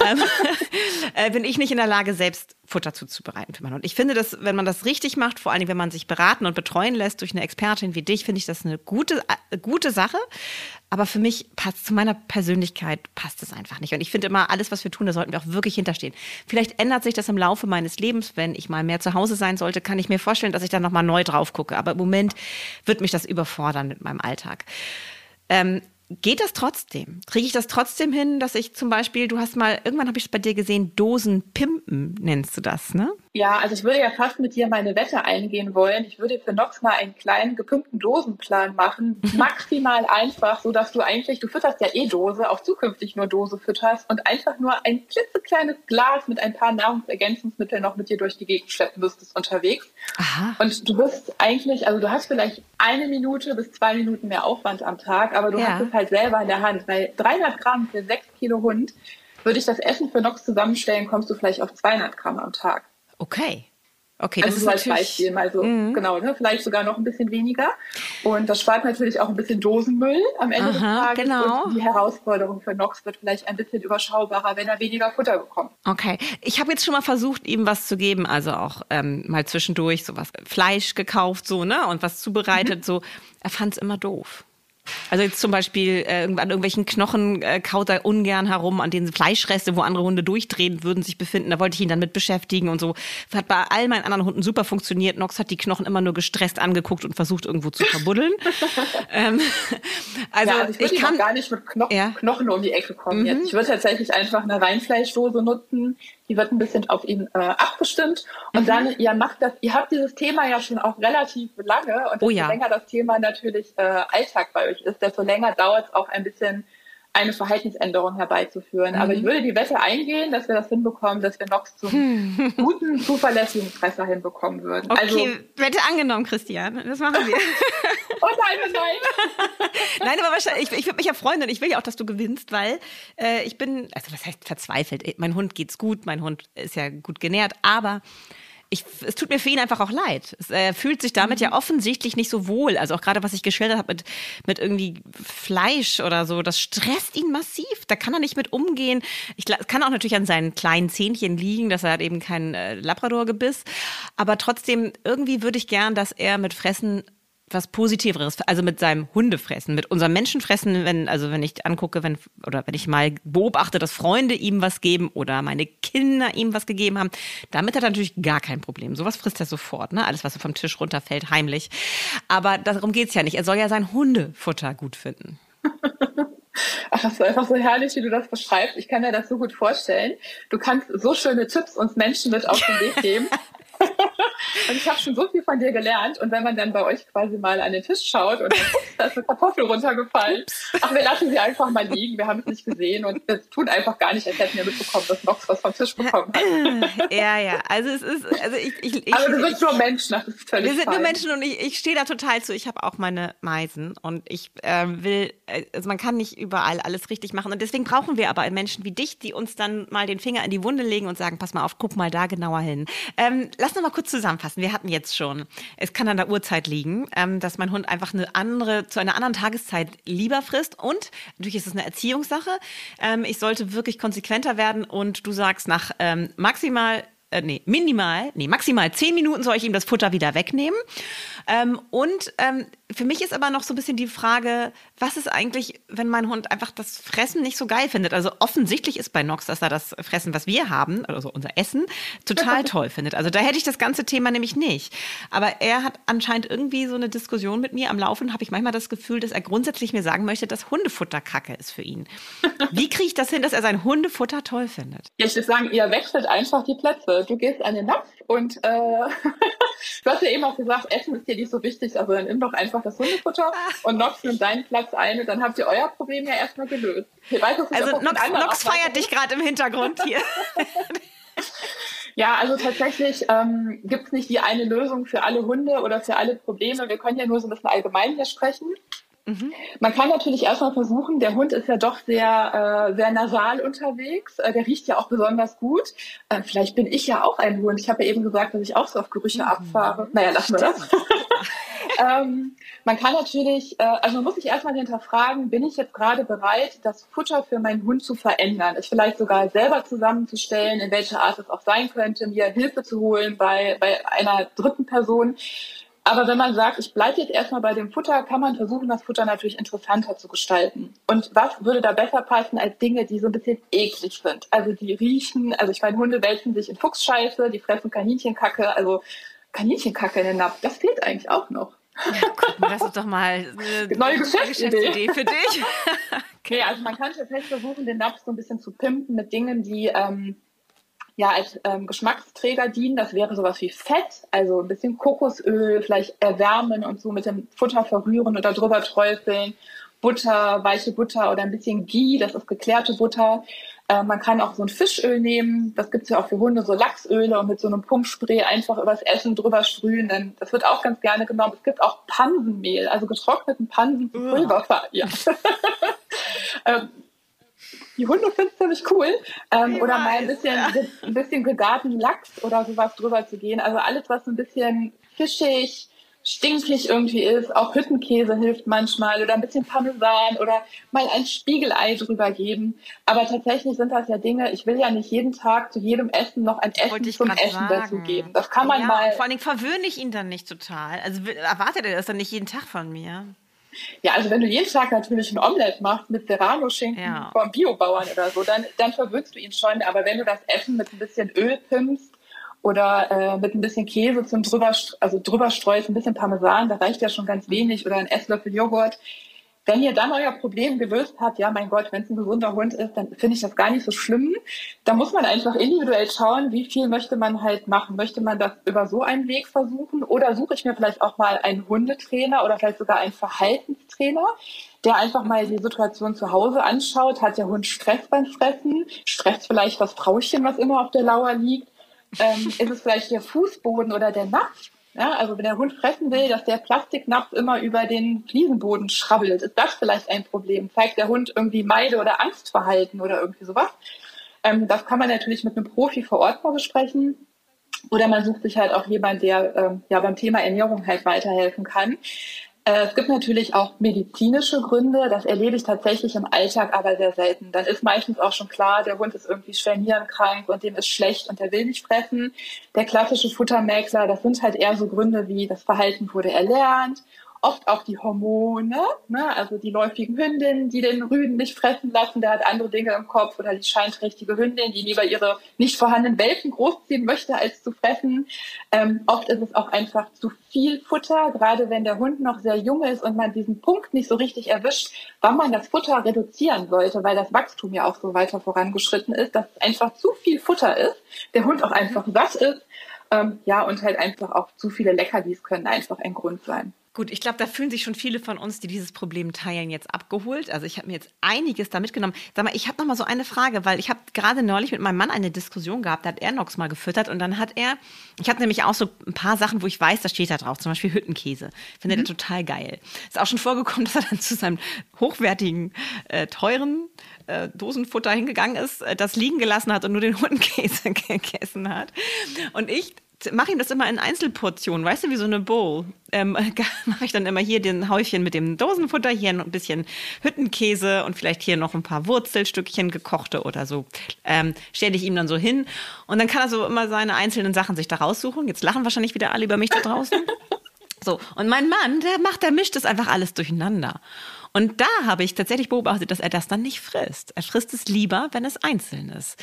ähm, [laughs] äh, bin ich nicht in der Lage, selbst Futter zuzubereiten für meinen Hund. Ich finde, dass, wenn man das richtig macht, vor allem wenn man sich beraten und betreuen lässt durch eine Expertin wie dich, finde ich das eine gute, äh, gute Sache. Aber für mich passt, zu meiner Persönlichkeit passt es einfach nicht. Und ich finde immer, alles, was wir tun, da sollten wir auch wirklich hinterstehen. Vielleicht ändert sich das im Laufe meines Lebens, wenn ich mal mehr zu Hause sein sollte, kann ich mir vorstellen, dass ich da nochmal neu drauf gucke. Aber im Moment wird mich das überfordern mit meinem Alltag. Ähm, Geht das trotzdem? Kriege ich das trotzdem hin, dass ich zum Beispiel, du hast mal, irgendwann habe ich es bei dir gesehen, Dosen pimpen, nennst du das, ne? Ja, also ich würde ja fast mit dir meine Wette eingehen wollen. Ich würde für Nox mal einen kleinen gepimpten Dosenplan machen. [laughs] Maximal einfach, so dass du eigentlich, du fütterst ja eh Dose, auch zukünftig nur Dose fütterst und einfach nur ein klitzekleines Glas mit ein paar Nahrungsergänzungsmitteln noch mit dir durch die Gegend schleppen müsstest unterwegs. Aha. Und du bist eigentlich, also du hast vielleicht eine Minute bis zwei Minuten mehr Aufwand am Tag, aber du ja. hast es halt selber in der Hand, weil 300 Gramm für sechs Kilo Hund würde ich das Essen für Nox zusammenstellen, kommst du vielleicht auf 200 Gramm am Tag. Okay. Okay, das also ist als Beispiel mal so, mhm. genau, ne, vielleicht sogar noch ein bisschen weniger. Und das spart natürlich auch ein bisschen Dosenmüll am Ende Aha, des Tages. Genau. Und die Herausforderung für Nox wird vielleicht ein bisschen überschaubarer, wenn er weniger Futter bekommt. Okay, ich habe jetzt schon mal versucht, ihm was zu geben, also auch ähm, mal zwischendurch sowas Fleisch gekauft, so ne, und was zubereitet, mhm. so. Er fand es immer doof. Also jetzt zum Beispiel äh, an irgendwelchen Knochen äh, kaut er ungern herum, an denen Fleischreste, wo andere Hunde durchdrehen würden, sich befinden. Da wollte ich ihn dann mit beschäftigen und so. Hat bei all meinen anderen Hunden super funktioniert. Nox hat die Knochen immer nur gestresst angeguckt und versucht irgendwo zu verbuddeln. [laughs] ähm, also, ja, also ich, ich kann gar nicht mit Kno ja. Knochen um die Ecke kommen mhm. jetzt. Ich würde tatsächlich einfach eine Reinfleischdose nutzen, die wird ein bisschen auf ihn äh, abgestimmt. Und mhm. dann, ihr macht das, ihr habt dieses Thema ja schon auch relativ lange und desto oh ja. länger das Thema natürlich äh, Alltag bei euch ist, desto länger dauert es auch ein bisschen eine Verhaltensänderung herbeizuführen. Mhm. Aber ich würde die Wette eingehen, dass wir das hinbekommen, dass wir Nox zum [laughs] guten, zuverlässigen Fresser hinbekommen würden. Okay, also, Wette angenommen, Christian. Das machen wir. [laughs] oh nein, oh nein. [laughs] nein, aber wahrscheinlich, ich, ich würde mich ja freuen und ich will ja auch, dass du gewinnst, weil äh, ich bin, also was heißt verzweifelt? Mein Hund geht's gut, mein Hund ist ja gut genährt, aber ich, es tut mir für ihn einfach auch leid. Er fühlt sich damit mhm. ja offensichtlich nicht so wohl. Also auch gerade, was ich geschildert habe mit, mit irgendwie Fleisch oder so, das stresst ihn massiv. Da kann er nicht mit umgehen. Ich kann auch natürlich an seinen kleinen Zähnchen liegen, dass er hat eben kein äh, Labrador-Gebiss. Aber trotzdem, irgendwie würde ich gern, dass er mit Fressen was Positiveres, also mit seinem Hundefressen, mit unserem Menschenfressen, wenn, also wenn ich angucke, wenn, oder wenn ich mal beobachte, dass Freunde ihm was geben oder meine Kinder ihm was gegeben haben, damit hat er natürlich gar kein Problem. Sowas frisst er sofort, ne? Alles, was so vom Tisch runterfällt, heimlich. Aber darum geht's ja nicht. Er soll ja sein Hundefutter gut finden. [laughs] Ach, das ist einfach so herrlich, wie du das beschreibst. Ich kann mir das so gut vorstellen. Du kannst so schöne Tipps uns Menschen mit auf den Weg geben. [laughs] und ich habe schon so viel von dir gelernt. Und wenn man dann bei euch quasi mal an den Tisch schaut und dann, [laughs] da ist eine Kartoffel runtergefallen. Ach, wir lassen sie einfach mal liegen. Wir haben es nicht gesehen und es tut einfach gar nicht, als hätten wir mitbekommen, dass Nox was vom Tisch bekommen hat. [laughs] Ja, ja. Also es ist, also ich, ich, ich Aber wir sind nur Menschen, das ist völlig Wir sind fein. nur Menschen und ich, ich stehe da total zu. Ich habe auch meine Meisen und ich äh, will, also man kann nicht überall alles richtig machen. Und deswegen brauchen wir aber Menschen wie dich, die uns dann mal den Finger in die Wunde legen und sagen, pass mal auf, guck mal da genauer hin. Ähm, lass uns mal kurz zusammenfassen. Wir hatten jetzt schon, es kann an der Uhrzeit liegen, ähm, dass mein Hund einfach eine andere, zu einer anderen Tageszeit lieber frisst. Und natürlich ist es eine Erziehungssache. Ähm, ich sollte wirklich konsequenter werden und du sagst, nach ähm, maximal äh, nee, minimal, nee, maximal zehn Minuten soll ich ihm das Futter wieder wegnehmen. Ähm, und ähm, für mich ist aber noch so ein bisschen die Frage, was ist eigentlich, wenn mein Hund einfach das Fressen nicht so geil findet? Also offensichtlich ist bei Nox, dass er das Fressen, was wir haben, also unser Essen, total [laughs] toll findet. Also da hätte ich das ganze Thema nämlich nicht. Aber er hat anscheinend irgendwie so eine Diskussion mit mir am Laufen, habe ich manchmal das Gefühl, dass er grundsätzlich mir sagen möchte, dass Hundefutter Kacke ist für ihn. [laughs] Wie kriege ich das hin, dass er sein Hundefutter toll findet? Ja, ich würde sagen, ihr wechselt einfach die Plätze. Du gehst an den Napf und äh, [laughs] du hast ja eben auch gesagt, Essen ist dir nicht so wichtig, also dann nimm doch einfach das Hundefutter und Nox nimmt deinen Platz ein und dann habt ihr euer Problem ja erstmal gelöst. Weiß, also Nox, Nox feiert dich gerade im Hintergrund hier. [laughs] Ja, also tatsächlich ähm, gibt es nicht die eine Lösung für alle Hunde oder für alle Probleme. Wir können ja nur so ein bisschen allgemein hier sprechen. Mhm. Man kann natürlich erstmal versuchen, der Hund ist ja doch sehr, äh, sehr nasal unterwegs. Äh, der riecht ja auch besonders gut. Äh, vielleicht bin ich ja auch ein Hund. Ich habe ja eben gesagt, dass ich auch so auf Gerüche mhm. abfahre. Naja, lassen wir das. Ähm, man kann natürlich, äh, also man muss sich erstmal hinterfragen, bin ich jetzt gerade bereit, das Futter für meinen Hund zu verändern? Es vielleicht sogar selber zusammenzustellen, in welcher Art es auch sein könnte, mir Hilfe zu holen bei, bei einer dritten Person. Aber wenn man sagt, ich bleibe jetzt erstmal bei dem Futter, kann man versuchen, das Futter natürlich interessanter zu gestalten. Und was würde da besser passen als Dinge, die so ein bisschen eklig sind? Also die riechen, also ich meine, Hunde wälzen sich in Fuchsscheiße, die fressen Kaninchenkacke, also Kaninchenkacke in den Napf, das fehlt eigentlich auch noch. Ja, guck mal, das ist doch mal eine [laughs] neue Geschäftsidee für dich. [laughs] okay, also man kann tatsächlich versuchen, den Napf so ein bisschen zu pimpen mit Dingen, die ähm, ja als ähm, Geschmacksträger dienen. Das wäre sowas wie Fett, also ein bisschen Kokosöl, vielleicht erwärmen und so mit dem Futter verrühren oder drüber träufeln. Butter, weiche Butter oder ein bisschen Ghee, das ist geklärte Butter. Äh, man kann auch so ein Fischöl nehmen, das gibt es ja auch für Hunde, so Lachsöle und mit so einem Pumpspray einfach übers Essen drüber sprühen. Denn das wird auch ganz gerne genommen. Es gibt auch Pansenmehl, also getrockneten Pansen zu Pulver. Ja. [laughs] ähm, die Hunde finden es ziemlich cool. Ähm, oder mal ein bisschen, ein bisschen gegarten Lachs oder sowas drüber zu gehen. Also alles, was ein bisschen fischig, stinkig irgendwie ist. Auch Hüttenkäse hilft manchmal oder ein bisschen Parmesan oder mal ein Spiegelei drüber geben. Aber tatsächlich sind das ja Dinge, ich will ja nicht jeden Tag zu jedem Essen noch ein Essen zum Essen sagen. dazu geben. Das kann man ja, mal. Vor allen Dingen verwöhne ich ihn dann nicht total. Also erwartet er das dann nicht jeden Tag von mir? Ja, also wenn du jeden Tag natürlich ein Omelett machst mit Serrano-Schinken ja. vom Biobauern oder so, dann, dann verwirrst du ihn schon. Aber wenn du das Essen mit ein bisschen Öl pimpst oder äh, mit ein bisschen Käse zum drüber, also drüber streust, ein bisschen Parmesan, da reicht ja schon ganz wenig oder ein Esslöffel Joghurt, Wenn ihr dann euer Problem gelöst habt, ja, mein Gott, wenn es ein gesunder Hund ist, dann finde ich das gar nicht so schlimm. Da muss man einfach individuell schauen, wie viel möchte man halt machen. Möchte man das über so einen Weg versuchen oder suche ich mir vielleicht auch mal einen Hundetrainer oder vielleicht sogar einen Verhaltenstrainer, der einfach mal die Situation zu Hause anschaut. Hat der Hund Stress beim Fressen? Stresst vielleicht das Frauchen, was immer auf der Lauer liegt? Ähm, ist es vielleicht der Fußboden oder der Napf? Ja, also wenn der Hund fressen will, dass der Plastiknapf immer über den Fliesenboden schrabbelt, ist das vielleicht ein Problem. Zeigt der Hund irgendwie Meide- oder Angstverhalten oder irgendwie sowas. Ähm, das kann man natürlich mit einem Profi vor Ort mal besprechen. Oder man sucht sich halt auch jemand, der ähm, ja beim Thema Ernährung halt weiterhelfen kann. Äh, es gibt natürlich auch medizinische Gründe. Das erlebe ich tatsächlich im Alltag aber sehr selten. Dann ist meistens auch schon klar, der Hund ist irgendwie schwer nierenkrank und dem ist schlecht und der will nicht fressen. Der klassische Futtermäkler, das sind halt eher so Gründe wie das Verhalten wurde erlernt oft auch die Hormone, ne? also die läufigen Hündinnen, die den Rüden nicht fressen lassen, der hat andere Dinge im Kopf oder die scheinträchtige Hündin, die lieber ihre nicht vorhandenen Welpen großziehen möchte, als zu fressen. Ähm, oft ist es auch einfach zu viel Futter, gerade wenn der Hund noch sehr jung ist und man diesen Punkt nicht so richtig erwischt, wann man das Futter reduzieren sollte, weil das Wachstum ja auch so weiter vorangeschritten ist, dass es einfach zu viel Futter ist, der Hund auch einfach satt ist ähm, ja, und halt einfach auch zu viele Leckerlis können einfach ein Grund sein. Gut, ich glaube, da fühlen sich schon viele von uns, die dieses Problem teilen, jetzt abgeholt. Also ich habe mir jetzt einiges da mitgenommen. Sag mal, ich habe noch mal so eine Frage, weil ich habe gerade neulich mit meinem Mann eine Diskussion gehabt, da hat er Nox mal gefüttert und dann hat er, ich habe nämlich auch so ein paar Sachen, wo ich weiß, da steht da drauf, zum Beispiel Hüttenkäse. Findet mhm. er total geil. Ist auch schon vorgekommen, [laughs] dass er dann zu seinem hochwertigen, äh, teuren äh, Dosenfutter hingegangen ist, äh, das liegen gelassen hat und nur den Hüttenkäse [laughs] gegessen hat. Und ich mache ihm das immer in Einzelportionen, weißt du, wie so eine Bowl. Ähm, [laughs] mache ich dann immer hier den Häufchen mit dem Dosenfutter, hier ein bisschen Hüttenkäse und vielleicht hier noch ein paar Wurzelstückchen gekochte oder so. Ähm, Stelle ich ihm dann so hin und dann kann er so immer seine einzelnen Sachen sich da raussuchen. Jetzt lachen wahrscheinlich wieder alle über mich da draußen. [laughs] So, und mein Mann, der macht, der mischt das einfach alles durcheinander. Und da habe ich tatsächlich beobachtet, dass er das dann nicht frisst. Er frisst es lieber, wenn es einzeln ist.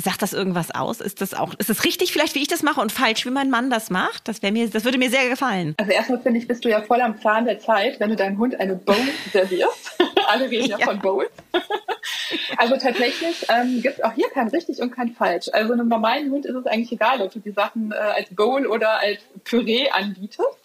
Sagt das irgendwas aus? Ist das auch, ist es richtig vielleicht, wie ich das mache und falsch, wie mein Mann das macht? Das wäre mir, das würde mir sehr gefallen. Also erstmal finde ich, bist du ja voll am Zahn der Zeit, wenn du deinem Hund eine Bowl servierst. [laughs] Alle reden ja, ja von Bowls. [laughs] also tatsächlich ähm, gibt es auch hier kein richtig und kein falsch. Also einem normalen Hund ist es eigentlich egal, ob du die Sachen äh, als Bowl oder als Püree anbietest.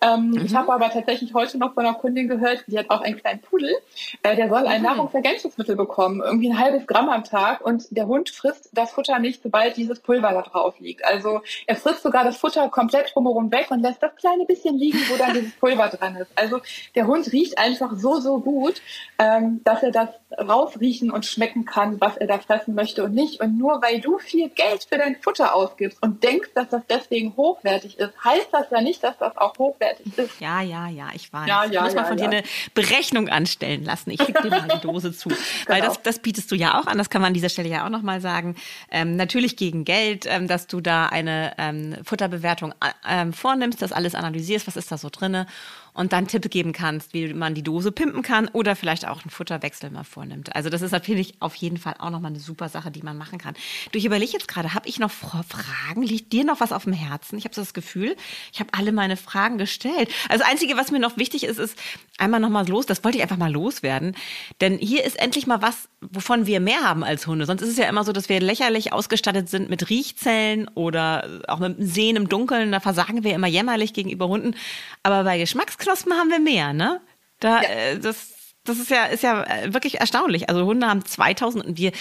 Ähm, mhm. Ich habe aber tatsächlich heute noch von einer Kundin gehört, die hat auch einen kleinen Pudel, äh, der soll ein mhm. Nahrungsergänzungsmittel bekommen, irgendwie ein halbes Gramm am Tag und der Hund frisst das Futter nicht, sobald dieses Pulver da drauf liegt. Also er frisst sogar das Futter komplett drumherum weg und lässt das kleine bisschen liegen, wo dann dieses Pulver dran ist. Also der Hund riecht einfach so, so gut, ähm, dass er das rausriechen und schmecken kann, was er da fressen möchte und nicht. Und nur weil du viel Geld für dein Futter ausgibst und denkst, dass das deswegen hochwertig ist, heißt das ja nicht, dass das auch hochwertig ist. Ja, ja, ja, ich weiß. Ja, ja, ich muss ja, mal von dir eine Berechnung anstellen lassen. Ich schicke dir mal die [laughs] Dose zu. genau. Weil das, das bietest du ja auch an, das kann man an dieser Stelle ja auch nochmal sagen. Ähm, natürlich gegen Geld, ähm, dass du da eine ähm, Futterbewertung äh, ähm, vornimmst, das alles analysierst, was ist da so drinne und dann Tipps geben kannst, wie man die Dose pimpen kann oder vielleicht auch einen Futterwechsel mal vornimmt. Also das ist natürlich auf jeden Fall auch nochmal eine super Sache, die man machen kann. Du, ich überlege jetzt gerade, habe ich noch Fragen? Liegt dir noch was auf dem Herzen? Ich habe so das Gefühl, ich habe alle meine Fragen gestellt. Also das Einzige, was mir noch wichtig ist, ist einmal nochmal los, das wollte ich einfach mal loswerden. Denn hier ist endlich mal was, wovon wir mehr haben als Hunde. Sonst ist es ja immer so, dass wir lächerlich ausgestattet sind mit Riechzellen oder auch mit Sehen im Dunkeln. Da versagen wir immer jämmerlich gegenüber Hunden. Aber bei Geschmacksknospen haben wir mehr, ne? Da, ja. äh, das, das ist ja, ist ja äh, wirklich erstaunlich. Also Hunde haben 2000 und wir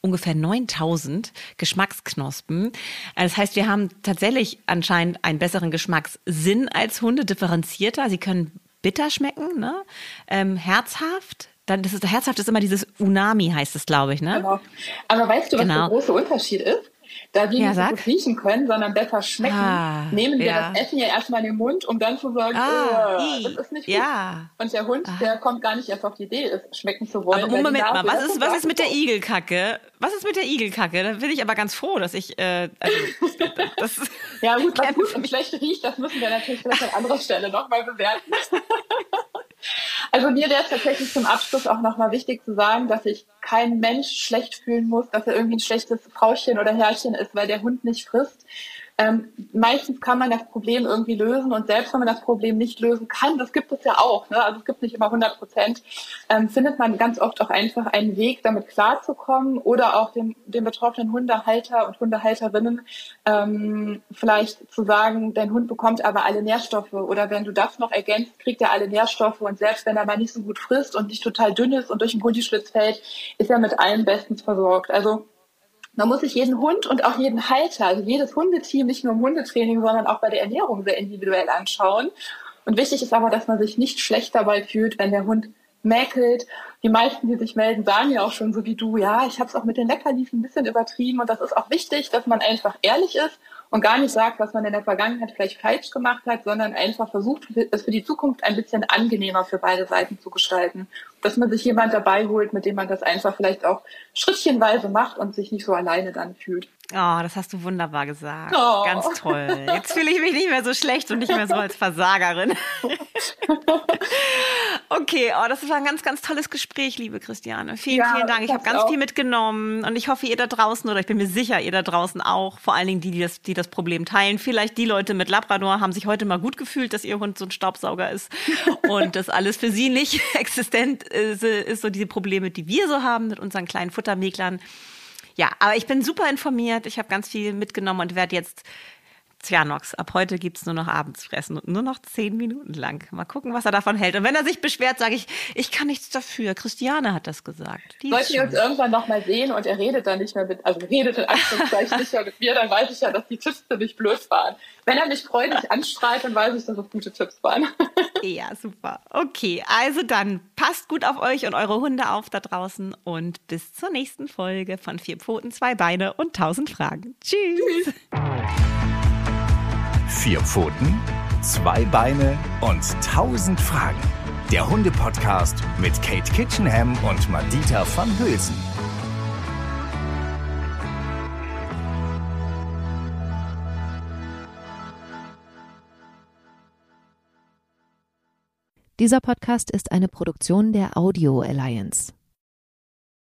ungefähr 9000 Geschmacksknospen. Das heißt, wir haben tatsächlich anscheinend einen besseren Geschmackssinn als Hunde, differenzierter. Sie können bitter schmecken, ne? Ähm, herzhaft. Dann, das ist, herzhaft ist immer dieses Unami, heißt es, glaube ich, ne? Genau. Aber weißt du, was genau. der große Unterschied ist? Da wir ja, nicht so riechen können, sondern besser schmecken, ah, nehmen wir ja. das Essen ja erstmal in den Mund, um dann zu sagen, ah, oh, das ist nicht gut. Ja. Und der Hund, ah. der kommt gar nicht erst auf die Idee, es schmecken zu wollen. Aber Moment mal, was ist, was ist mit der Igelkacke? Was ist mit der Igelkacke? Da bin ich aber ganz froh, dass ich. Äh, also, [laughs] das ja, gut, was gut und schlecht riecht, das müssen wir natürlich vielleicht an anderer Stelle nochmal bewerten. [laughs] Also mir wäre es tatsächlich zum Abschluss auch nochmal wichtig zu sagen, dass sich kein Mensch schlecht fühlen muss, dass er irgendwie ein schlechtes Frauchen oder Herrchen ist, weil der Hund nicht frisst. Ähm, meistens kann man das Problem irgendwie lösen und selbst wenn man das Problem nicht lösen kann, das gibt es ja auch, ne? also es gibt nicht immer 100 Prozent, ähm, findet man ganz oft auch einfach einen Weg, damit klarzukommen oder auch dem, dem betroffenen Hundehalter und Hundehalterinnen ähm, vielleicht zu sagen, dein Hund bekommt aber alle Nährstoffe oder wenn du das noch ergänzt, kriegt er alle Nährstoffe und selbst wenn er mal nicht so gut frisst und nicht total dünn ist und durch den Gullischlitz fällt, ist er mit allem bestens versorgt. Also man muss sich jeden Hund und auch jeden Halter, also jedes Hundeteam, nicht nur im Hundetraining, sondern auch bei der Ernährung sehr individuell anschauen. Und wichtig ist aber, dass man sich nicht schlecht dabei fühlt, wenn der Hund mäkelt. Die meisten, die sich melden, sagen ja auch schon so wie du, ja, ich habe es auch mit den Leckerlis ein bisschen übertrieben. Und das ist auch wichtig, dass man einfach ehrlich ist und gar nicht sagt, was man in der Vergangenheit vielleicht falsch gemacht hat, sondern einfach versucht, es für die Zukunft ein bisschen angenehmer für beide Seiten zu gestalten dass man sich jemand dabei holt, mit dem man das einfach vielleicht auch schrittchenweise macht und sich nicht so alleine dann fühlt. Oh, das hast du wunderbar gesagt. Oh. Ganz toll. Jetzt fühle ich mich nicht mehr so schlecht und nicht mehr so als Versagerin. [laughs] okay, oh, das war ein ganz, ganz tolles Gespräch, liebe Christiane. Vielen, ja, vielen Dank. Ich habe ganz auch. viel mitgenommen und ich hoffe, ihr da draußen oder ich bin mir sicher, ihr da draußen auch, vor allen Dingen die, die das, die das Problem teilen. Vielleicht die Leute mit Labrador haben sich heute mal gut gefühlt, dass ihr Hund so ein Staubsauger ist [laughs] und das alles für sie nicht [laughs] existent ist, ist so diese Probleme, die wir so haben mit unseren kleinen Futtermäklern. Ja, aber ich bin super informiert. Ich habe ganz viel mitgenommen und werde jetzt Cianox, ab heute gibt es nur noch Abendsfressen und nur noch zehn Minuten lang. Mal gucken, was er davon hält. Und wenn er sich beschwert, sage ich, ich kann nichts dafür. Christiane hat das gesagt. Die Sollten wir uns irgendwann nochmal sehen und er redet dann nicht mehr mit, also redet in Anführungszeichen nicht mehr mit mir, dann weiß ich ja, dass die Tipps ziemlich blöd waren. Wenn er mich freudig anstrahlt, dann weiß ich, dass es gute Tipps waren. [laughs] ja, super. Okay, also dann passt gut auf euch und eure Hunde auf da draußen und bis zur nächsten Folge von Vier Pfoten, zwei Beine und tausend Fragen. Tschüss. Tschüss. Vier Pfoten, zwei Beine und tausend Fragen. Der Hunde-Podcast mit Kate Kitchenham und Madita van Hülsen. Dieser Podcast ist eine Produktion der Audio Alliance.